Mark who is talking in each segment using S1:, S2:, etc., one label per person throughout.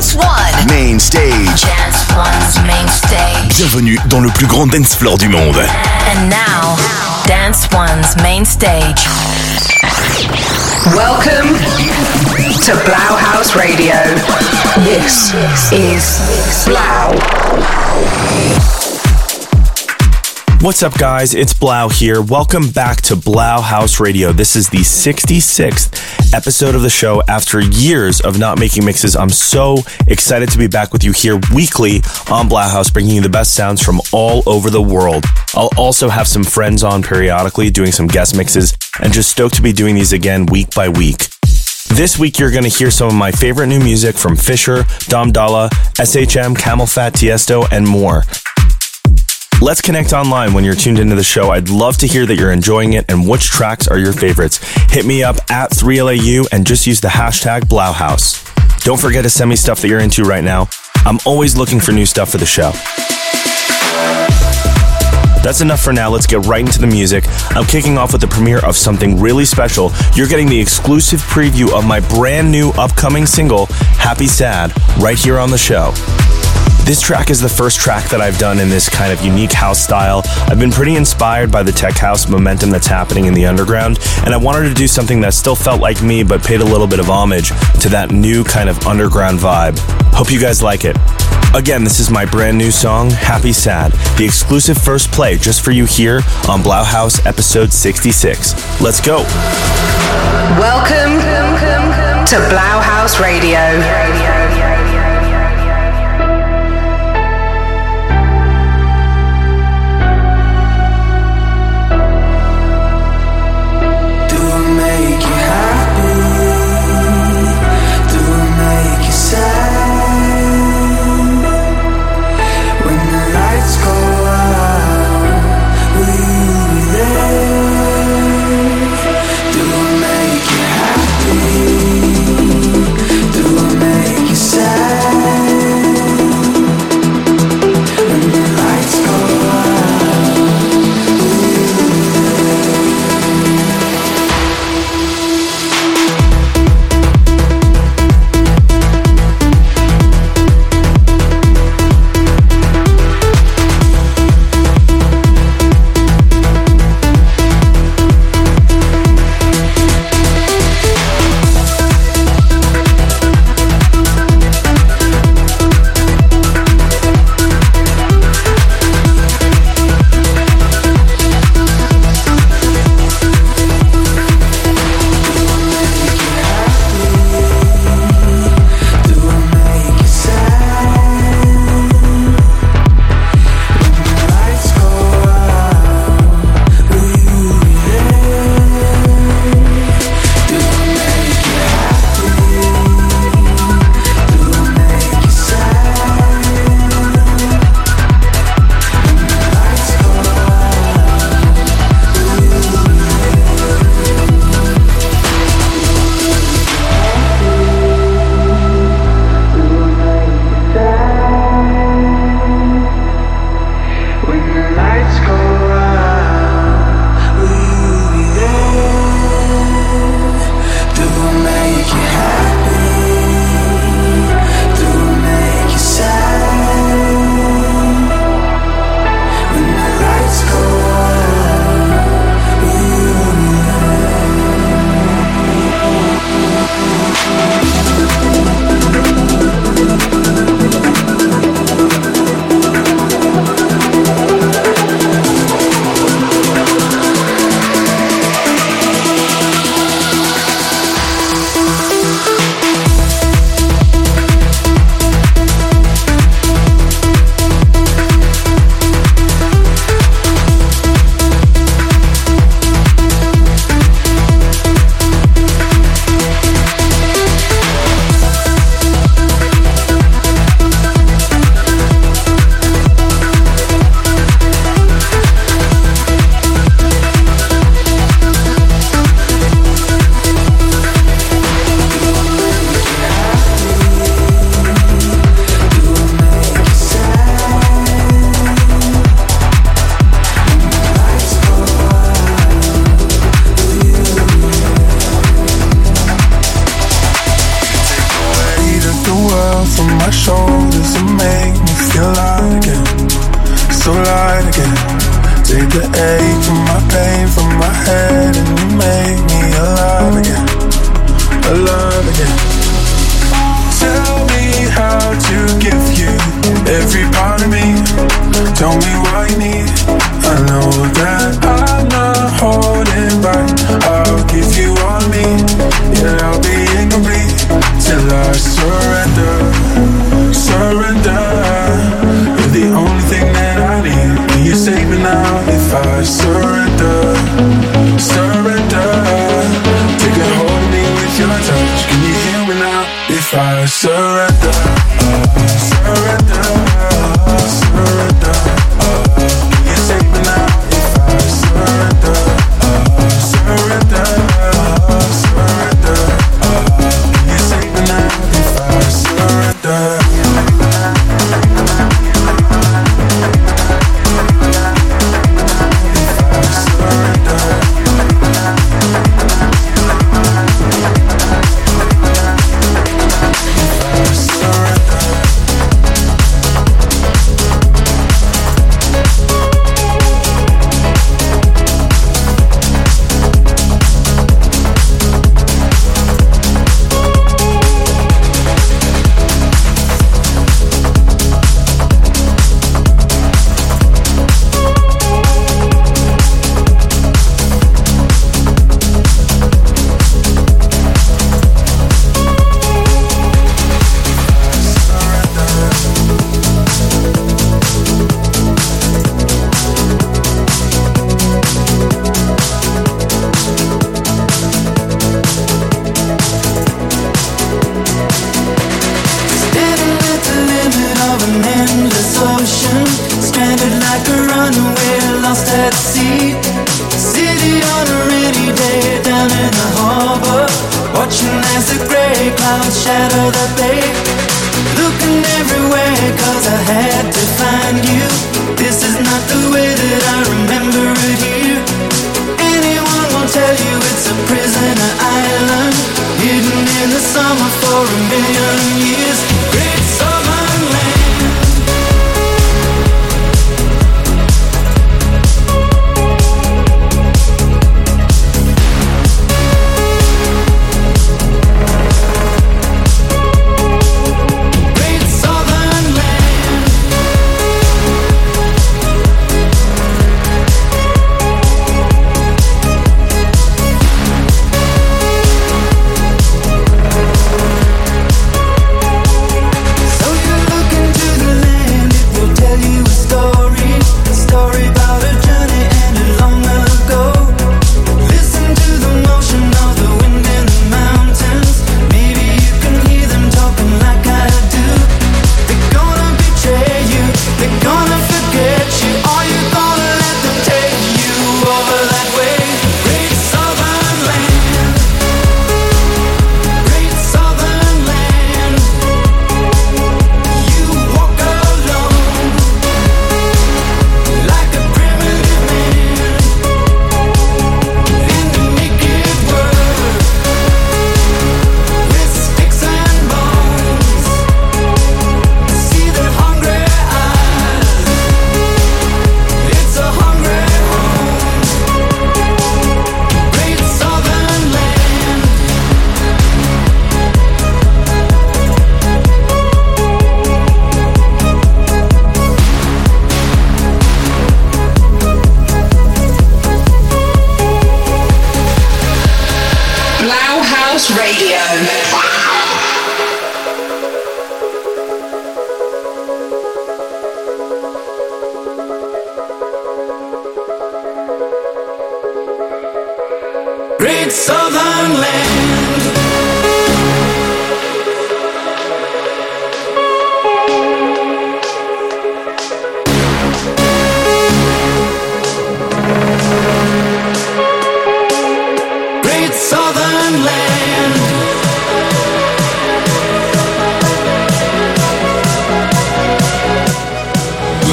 S1: Dance One.
S2: Main stage.
S1: Dance One's main stage.
S2: Bienvenue dans le plus grand dance floor du monde.
S1: And now, Dance One's main stage.
S3: Welcome to Blau House Radio. This is Blau.
S4: What's up, guys? It's 3LAU here. Welcome back to Blau House Radio. This is the 66th episode of the show. After years of not making mixes, I'm so excited to be back with you here weekly on Blau House, bringing you the best sounds from all over the world. I'll also have some friends on periodically doing some guest mixes, and just stoked to be doing these again week by week. This week, you're going to hear some of my favorite new music from Fisher, Dom Dolla, SHM, CamelPhat, Tiesto, and more. Let's connect online when you're tuned into the show. I'd love to hear that you're enjoying it and which tracks are your favorites. Hit me up at 3LAU and just use the hashtag Blauhaus. Don't forget to send me stuff that you're into right now. I'm always looking for new stuff for the show. That's enough for now. Let's get right into the music. I'm kicking off with the premiere of something really special. You're getting the exclusive preview of my brand new upcoming single, Happy Sad, right here on the show. This track is the first track that I've done in this kind of unique house style. I've been pretty inspired by the tech house momentum that's happening in the underground, and I wanted to do something that still felt like me but paid a little bit of homage to that new kind of underground vibe. Hope you guys like it. Again, this is my brand new song, Happy Sad, the exclusive first play just for you here on Blau House episode 66. Let's go.
S3: Welcome to Blau House Radio.
S5: Great Southern Land. Great Southern Land.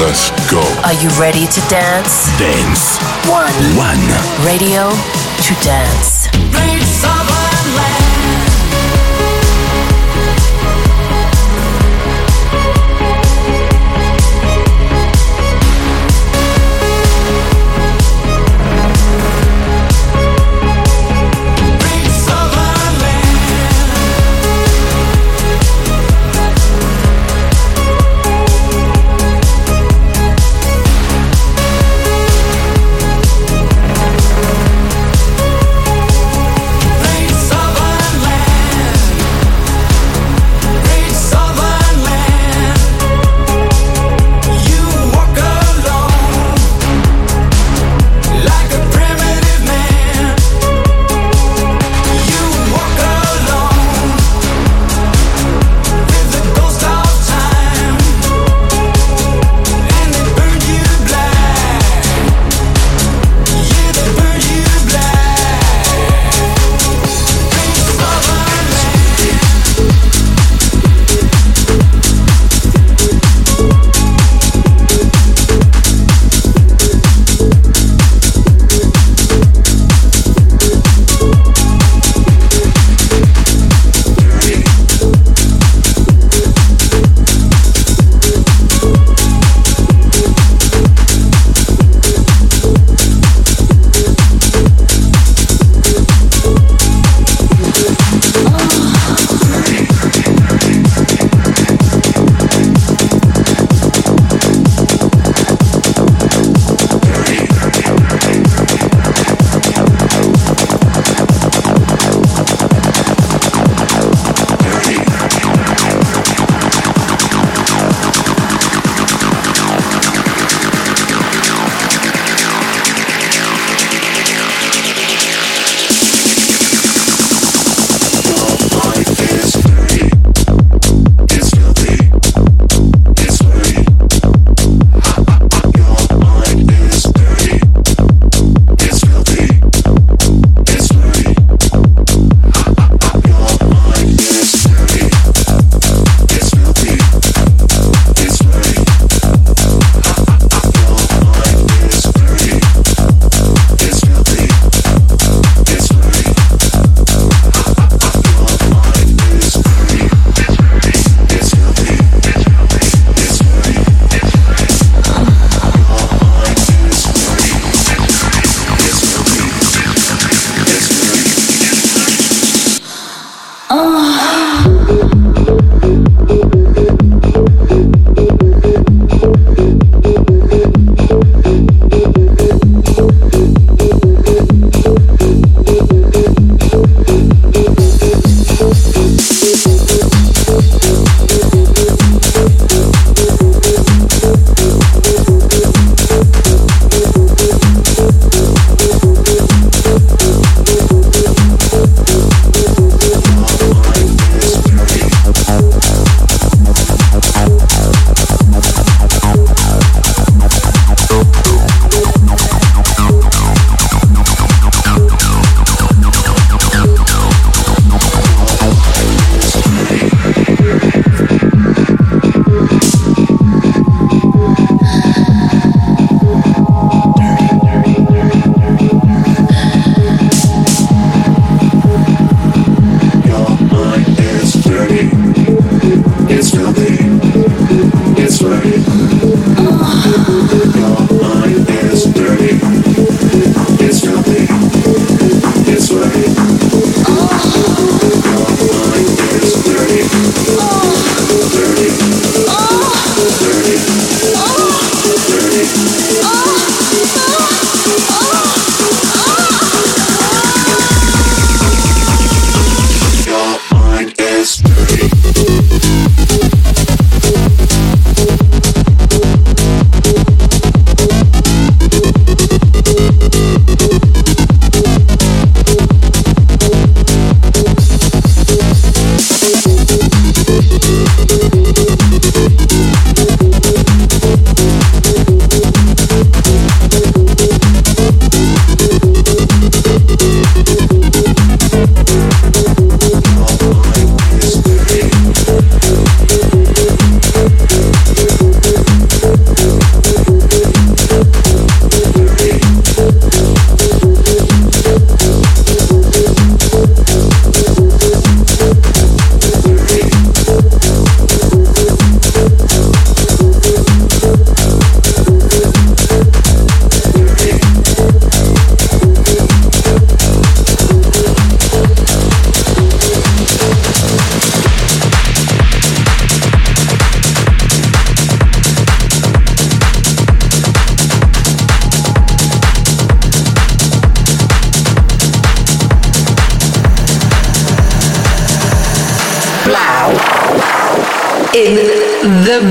S2: Let's go.
S1: Are you ready to dance?
S2: Dance.
S1: One.
S2: One.
S1: Radio to dance.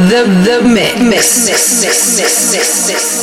S6: the the mix. mix, mix, mix, mix, mix, mix. mix.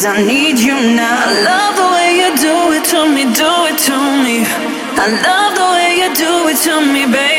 S6: Cause I need you now. I love the way you do it to me, do it to me. I love the way you do it to me, baby.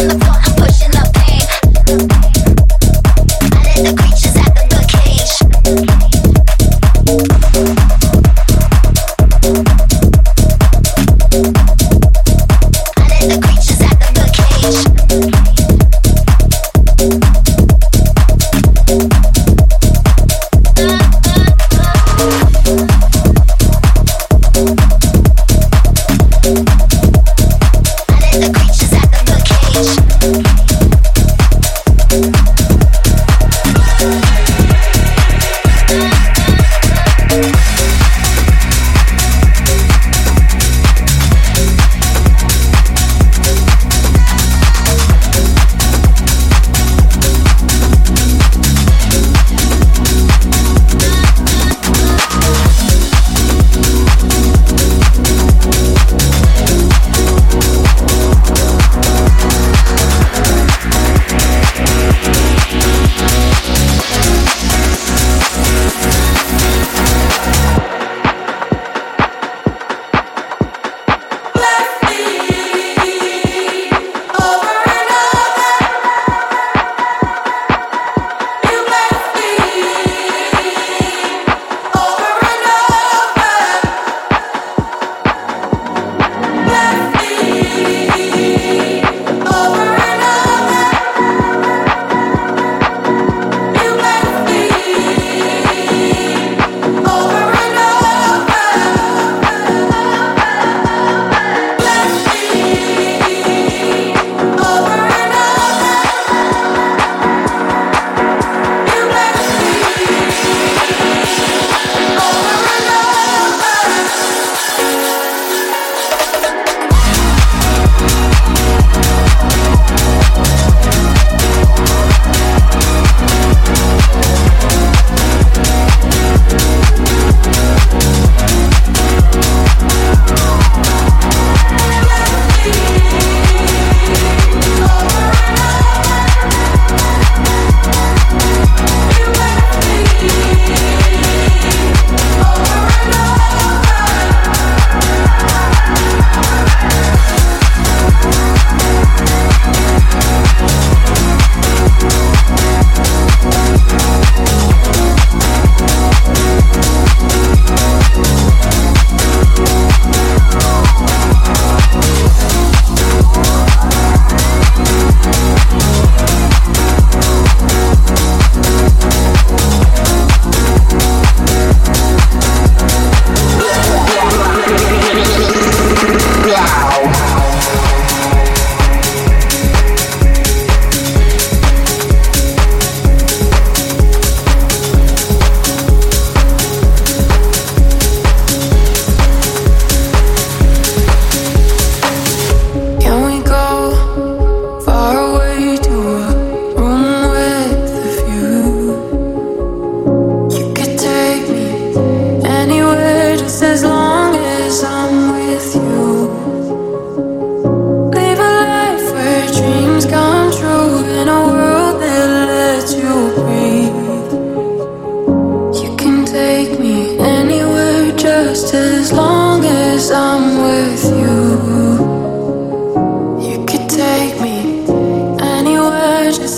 S6: Thank you.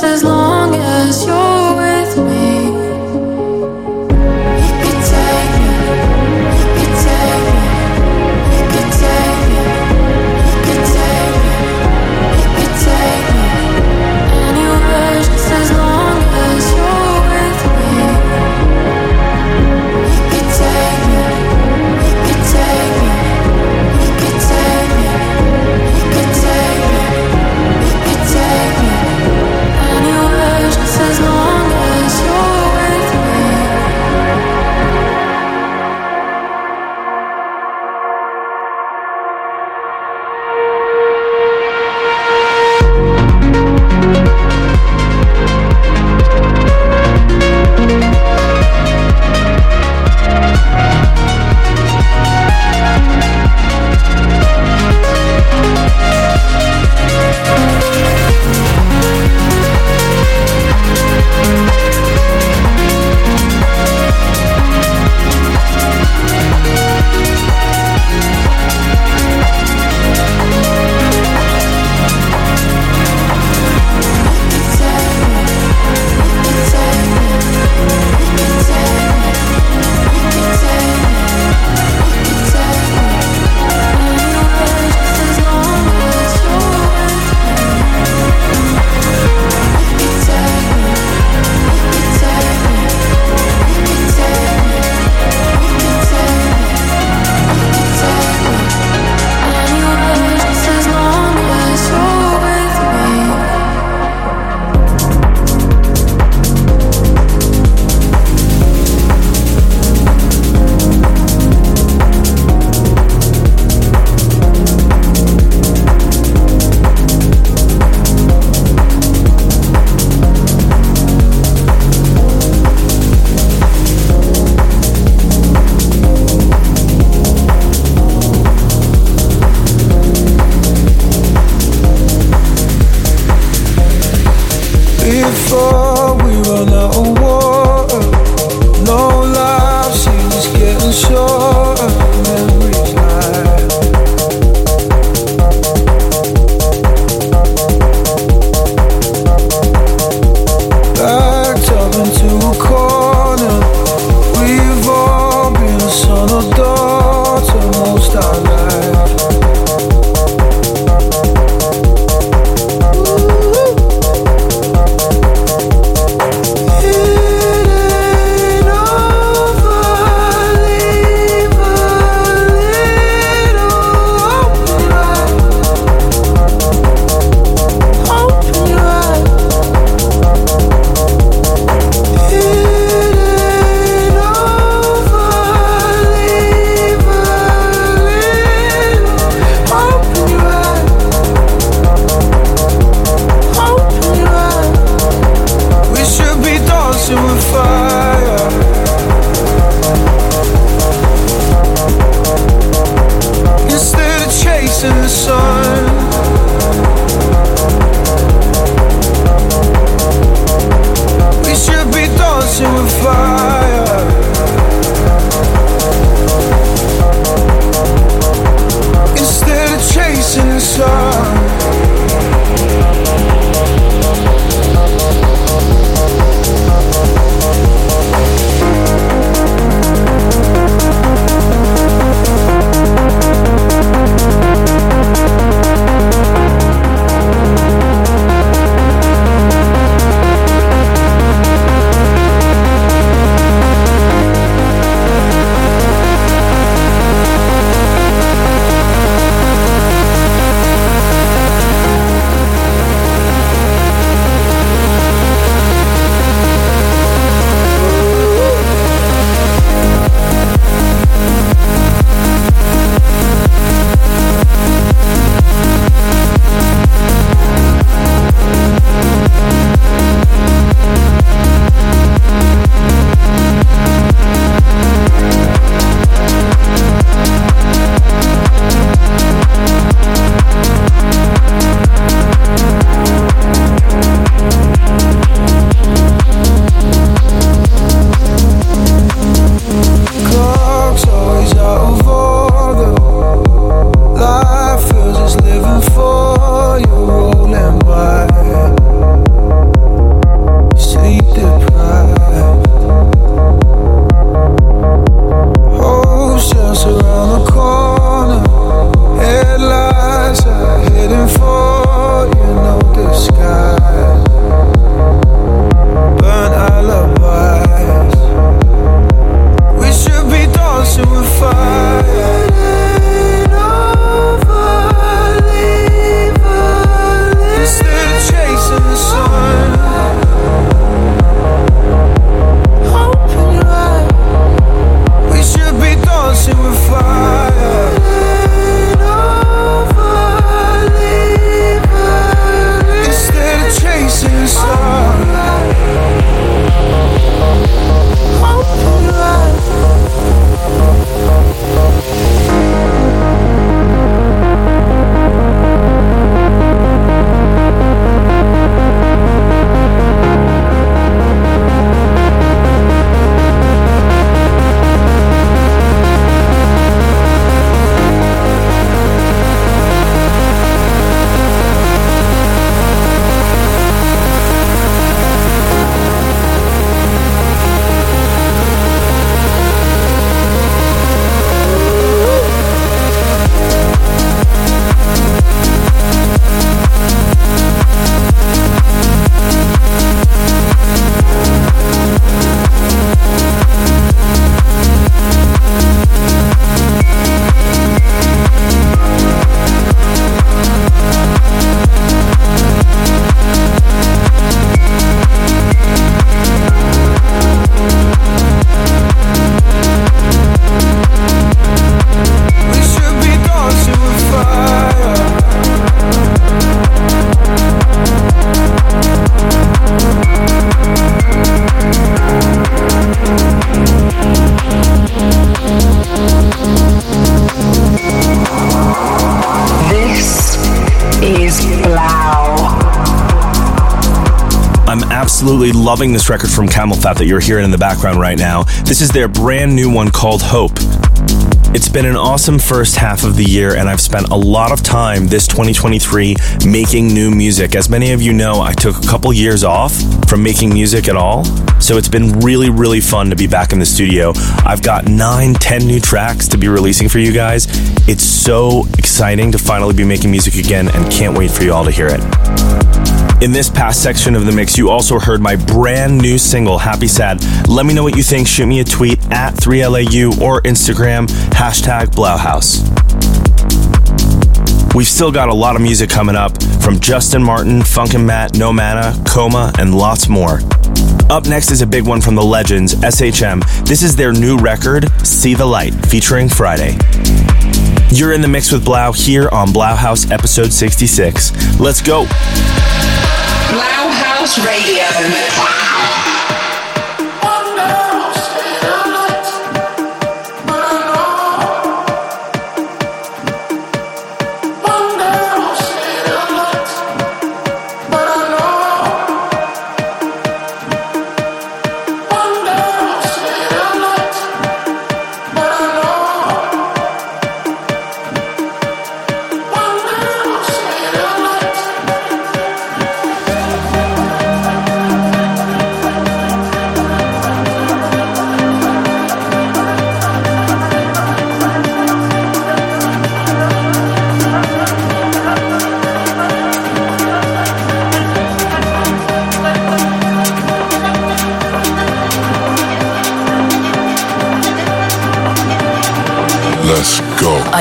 S6: as long as
S4: you're loving this record from CamelPhat that you're hearing in the background right now. This is their brand new one called Hope. It's been an awesome first half of the year, and I've spent a lot of time this 2023 making new music. As many of you know, I took a couple years off from making music at all, so it's been really, really fun to be back in the studio. I've got nine, ten new tracks to be releasing for you guys. It's so exciting to finally be making music again, and can't wait for you all to hear it. In this past section of the mix, you also heard my brand new single, Happy Sad. Let me know what you think. Shoot me a tweet at 3LAU or Instagram, hashtag Blauhaus. We've still got a lot of music coming up from Justin Martin, Funkin' Matt, No Mana, Coma, and lots more. Up next is a big one from the legends, SHM. This is their new record, See the Light, featuring Fridayy. You're in the mix with Blau here on Blauhaus episode 66. Let's go.
S3: Blauhaus Radio.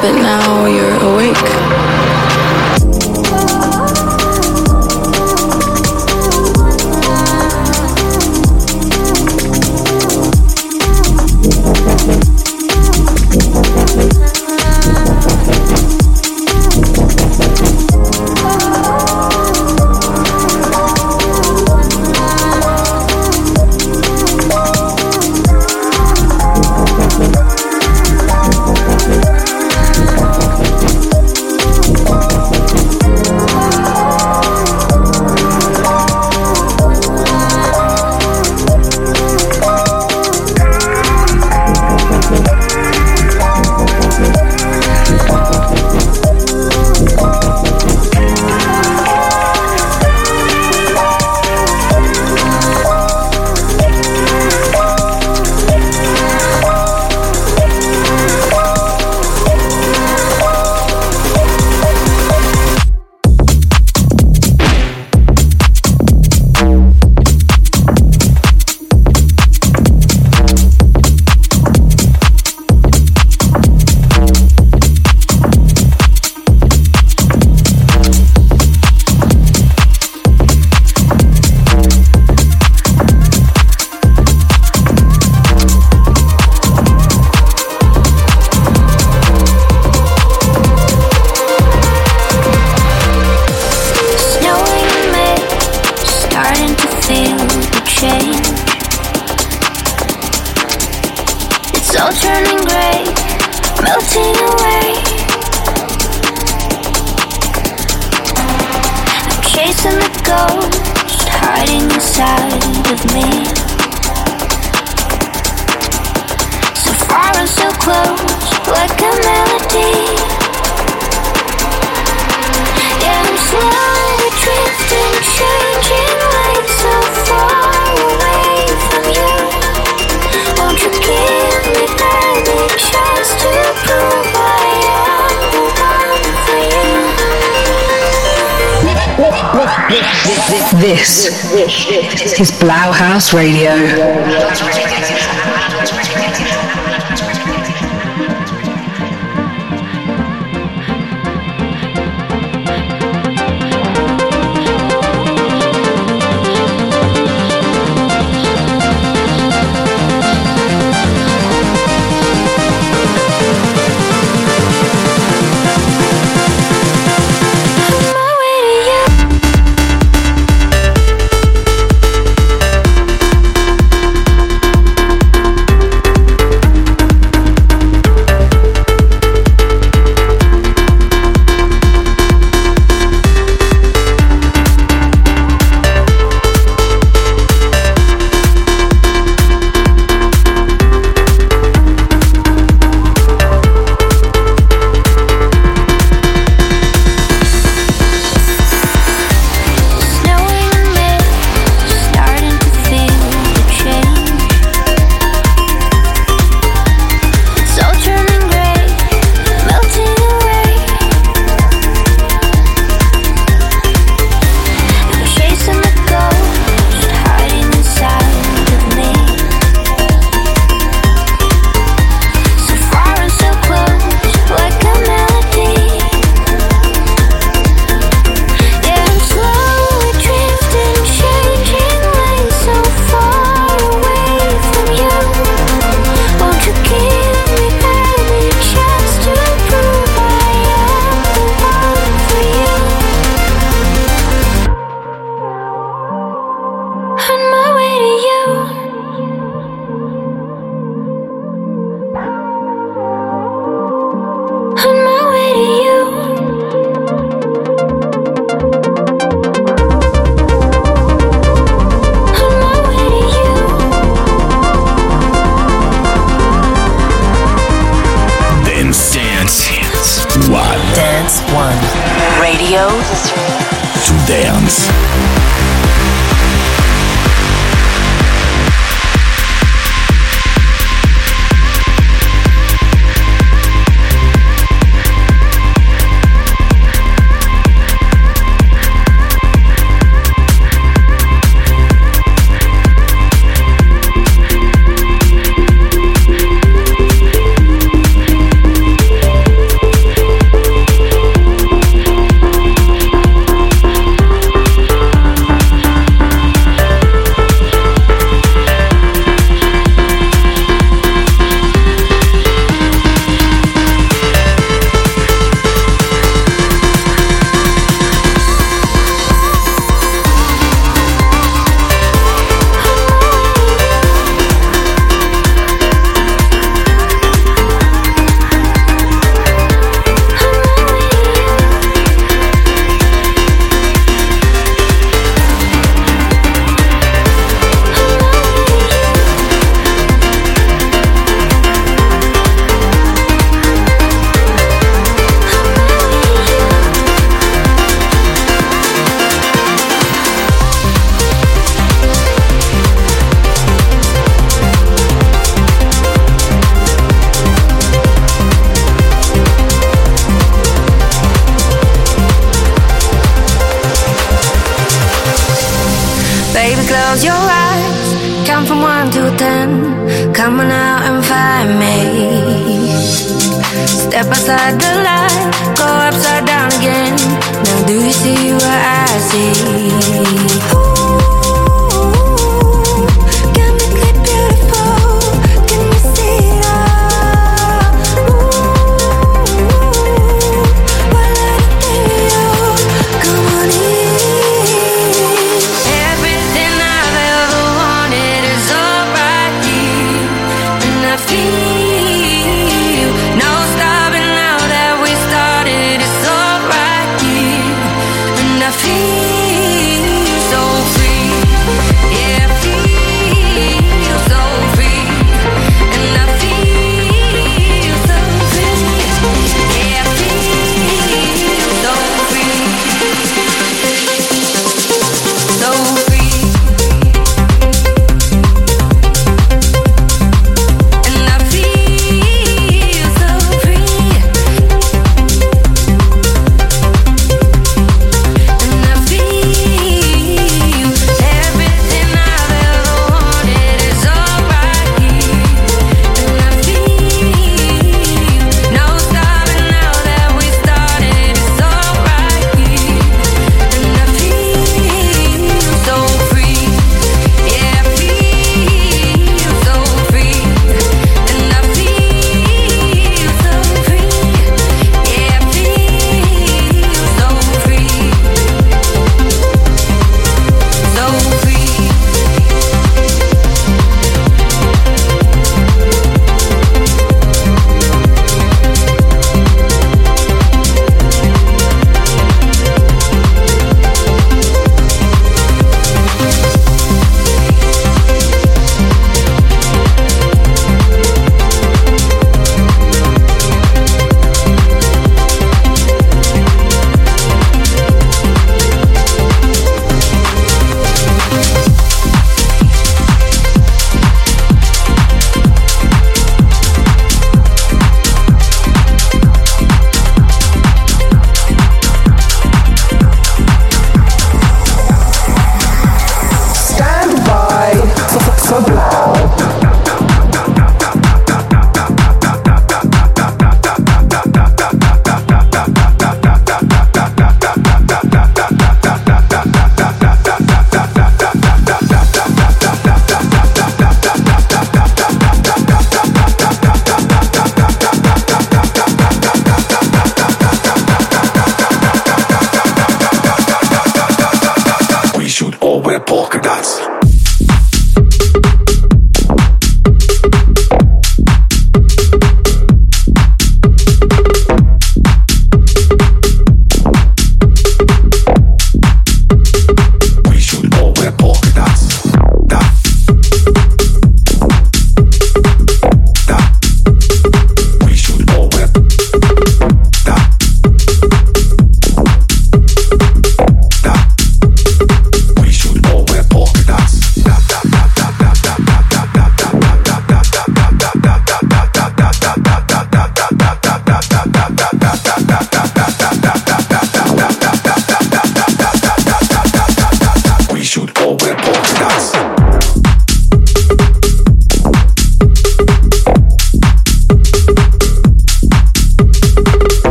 S7: but
S8: now you're awake.
S6: inside of me. So far and so close, like a melody. Yeah, I'm slowly drifting, changing.
S9: This is Blauhaus Radio.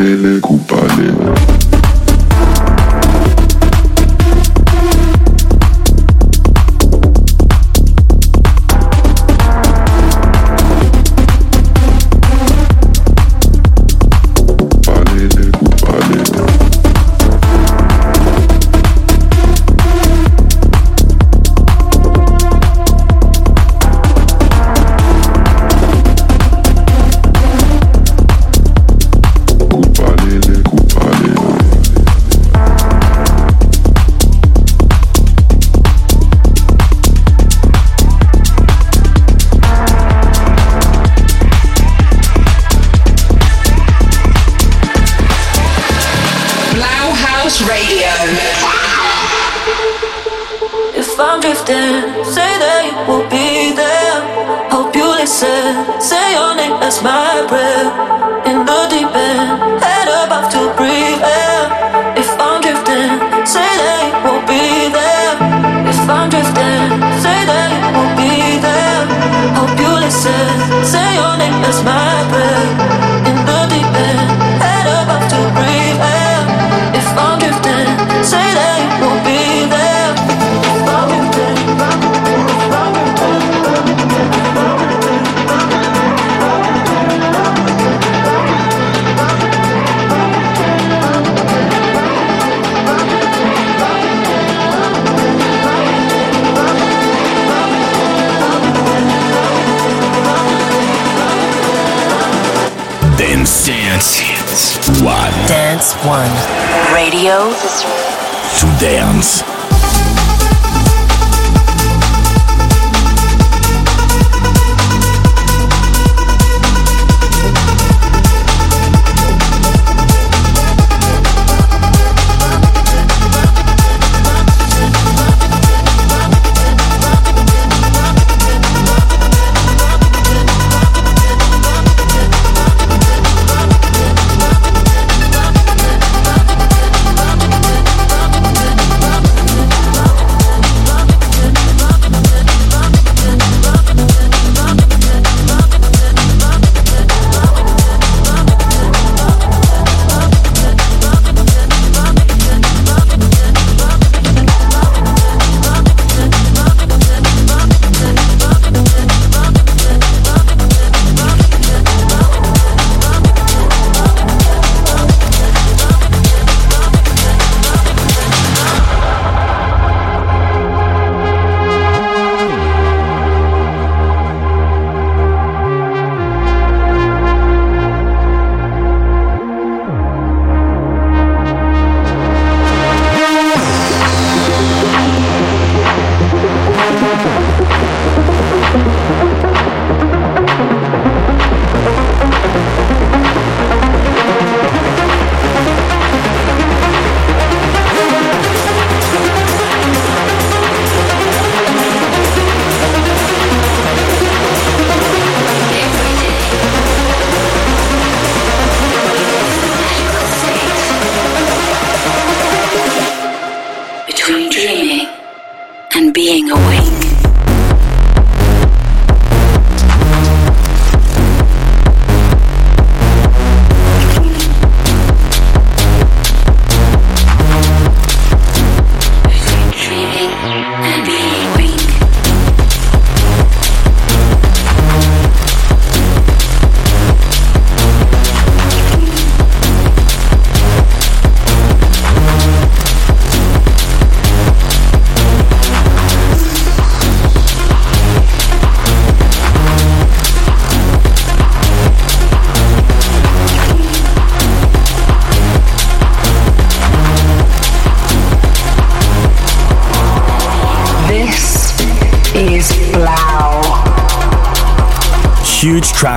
S6: eller Cooper.
S2: Dance One.
S1: Radio
S2: To dance.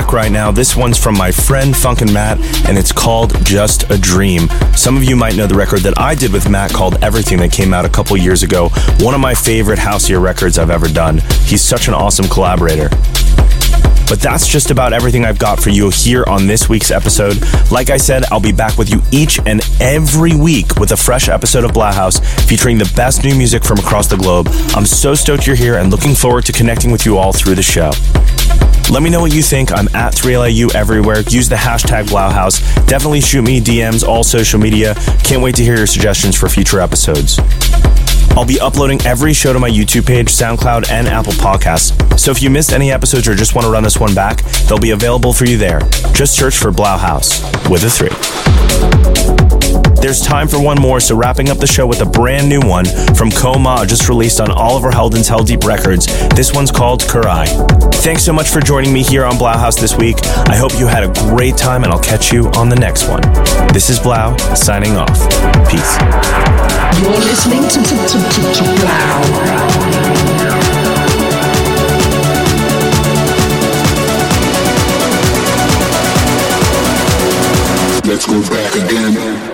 S4: Track right now. This one's from my friend Funkin' Matt, and it's called Just a Dream. Some of you might know the record that I did with Matt called Everything that came out a couple years ago. One of my favorite houseier records I've ever done. He's such an awesome collaborator. But that's just about everything I've got for you here on this week's episode. Like I said, I'll be back with you each and every week with a fresh episode of Blauhaus featuring the best new music from across the globe. I'm so stoked you're here and looking forward to connecting with you all through the show. Let me know what you think. I'm at 3LAU everywhere. Use the hashtag Blauhaus. Definitely shoot me DMs, all social media. Can't wait to hear your suggestions for future episodes. I'll be uploading every show to my YouTube page, SoundCloud, and Apple Podcasts. So if you missed any episodes or just want to run this one back, they'll be available for you there. Just search for Blauhaus with a three. There's time for one more, so wrapping up the show with a brand new one from Koma, just released on Oliver Heldens Heldeep Records. This one's called Kurai. Thanks so much for joining me here on Blauhaus this week. I hope you had a great time, and I'll catch you on the next one. This is Blau, signing off. Peace.
S3: You're listening to, to, to, to, to Blau.
S7: Let's go back again. Get going.